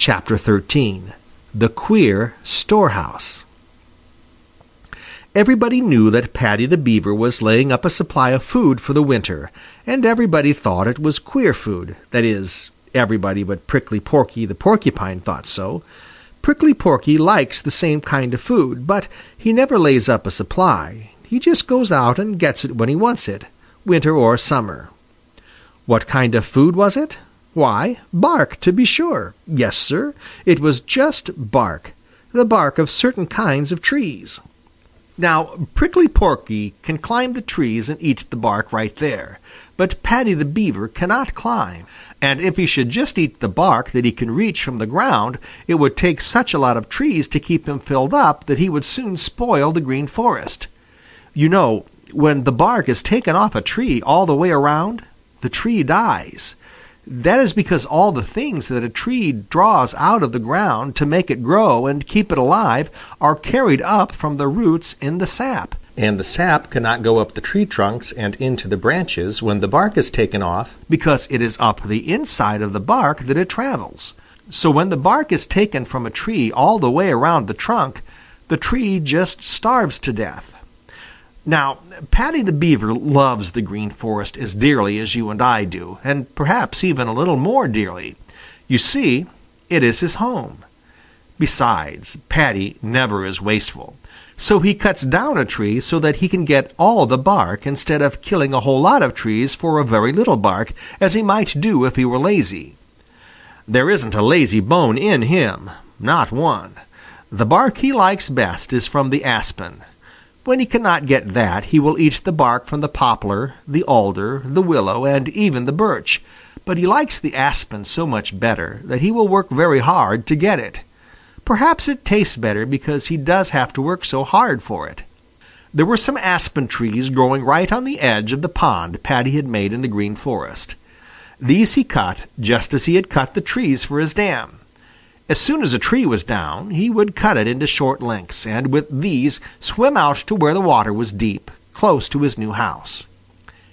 CHAPTER XIII THE QUEER STOREHOUSE Everybody knew that Paddy the Beaver was laying up a supply of food for the winter, and everybody thought it was queer food. That is, everybody but Prickly Porky the Porcupine thought so. Prickly Porky likes the same kind of food, but he never lays up a supply. He just goes out and gets it when he wants it, winter or summer. What kind of food was it? Why, bark, to be sure. Yes, Sir, it was just bark, the bark of certain kinds of trees. Now Prickly Porky can climb the trees and eat the bark right there, but Paddy the Beaver cannot climb, and if he should just eat the bark that he can reach from the ground, it would take such a lot of trees to keep him filled up that he would soon spoil the Green Forest. You know, when the bark is taken off a tree all the way around, the tree dies. That is because all the things that a tree draws out of the ground to make it grow and keep it alive are carried up from the roots in the sap, and the sap cannot go up the tree trunks and into the branches when the bark is taken off because it is up the inside of the bark that it travels. So when the bark is taken from a tree all the way around the trunk, the tree just starves to death. Now, Paddy the Beaver loves the Green Forest as dearly as you and I do, and perhaps even a little more dearly. You see, it is his home. Besides, Paddy never is wasteful. So he cuts down a tree so that he can get all the bark instead of killing a whole lot of trees for a very little bark, as he might do if he were lazy. There isn't a lazy bone in him, not one. The bark he likes best is from the aspen, when he cannot get that, he will eat the bark from the poplar, the alder, the willow, and even the birch, but he likes the aspen so much better that he will work very hard to get it. Perhaps it tastes better because he does have to work so hard for it. There were some aspen trees growing right on the edge of the pond Paddy had made in the Green Forest. These he cut just as he had cut the trees for his dam. As soon as a tree was down, he would cut it into short lengths, and with these swim out to where the water was deep, close to his new house.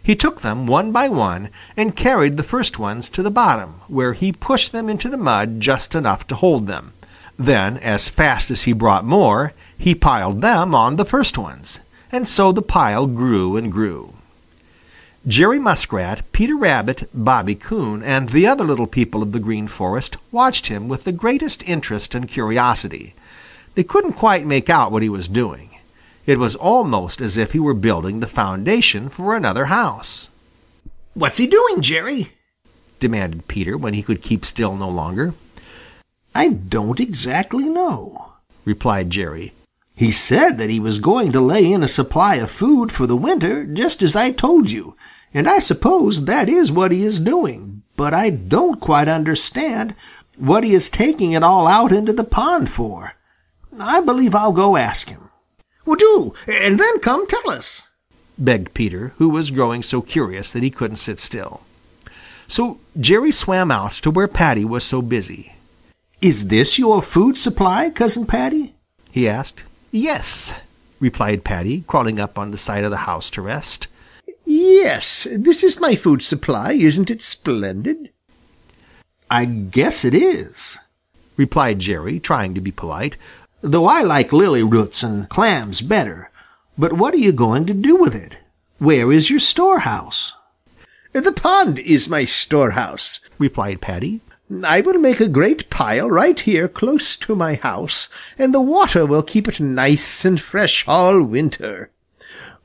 He took them one by one and carried the first ones to the bottom, where he pushed them into the mud just enough to hold them. Then, as fast as he brought more, he piled them on the first ones, and so the pile grew and grew. Jerry Muskrat, Peter Rabbit, Bobby Coon, and the other little people of the Green Forest watched him with the greatest interest and curiosity. They couldn't quite make out what he was doing. It was almost as if he were building the foundation for another house. "What's he doing, Jerry?" demanded Peter when he could keep still no longer. "I don't exactly know," replied Jerry. "He said that he was going to lay in a supply of food for the winter, just as I told you, and I suppose that is what he is doing, but I don't quite understand what he is taking it all out into the pond for. I believe I'll go ask him." "Well, do, and then come tell us," begged Peter, who was growing so curious that he couldn't sit still. So Jerry swam out to where Paddy was so busy. "Is this your food supply, Cousin Paddy?" he asked. "Yes," replied Paddy, crawling up on the side of the house to rest. Yes, this is my food supply. Isn't it splendid? I guess it is, replied Jerry, trying to be polite, though I like lily roots and clams better. But what are you going to do with it? Where is your storehouse? The pond is my storehouse, replied Paddy. I will make a great pile right here close to my house, and the water will keep it nice and fresh all winter.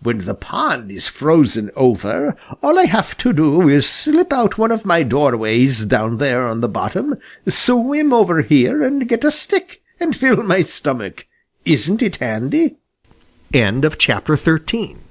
When the pond is frozen over, all I have to do is slip out one of my doorways down there on the bottom, swim over here and get a stick and fill my stomach. Isn't it handy? End of chapter 13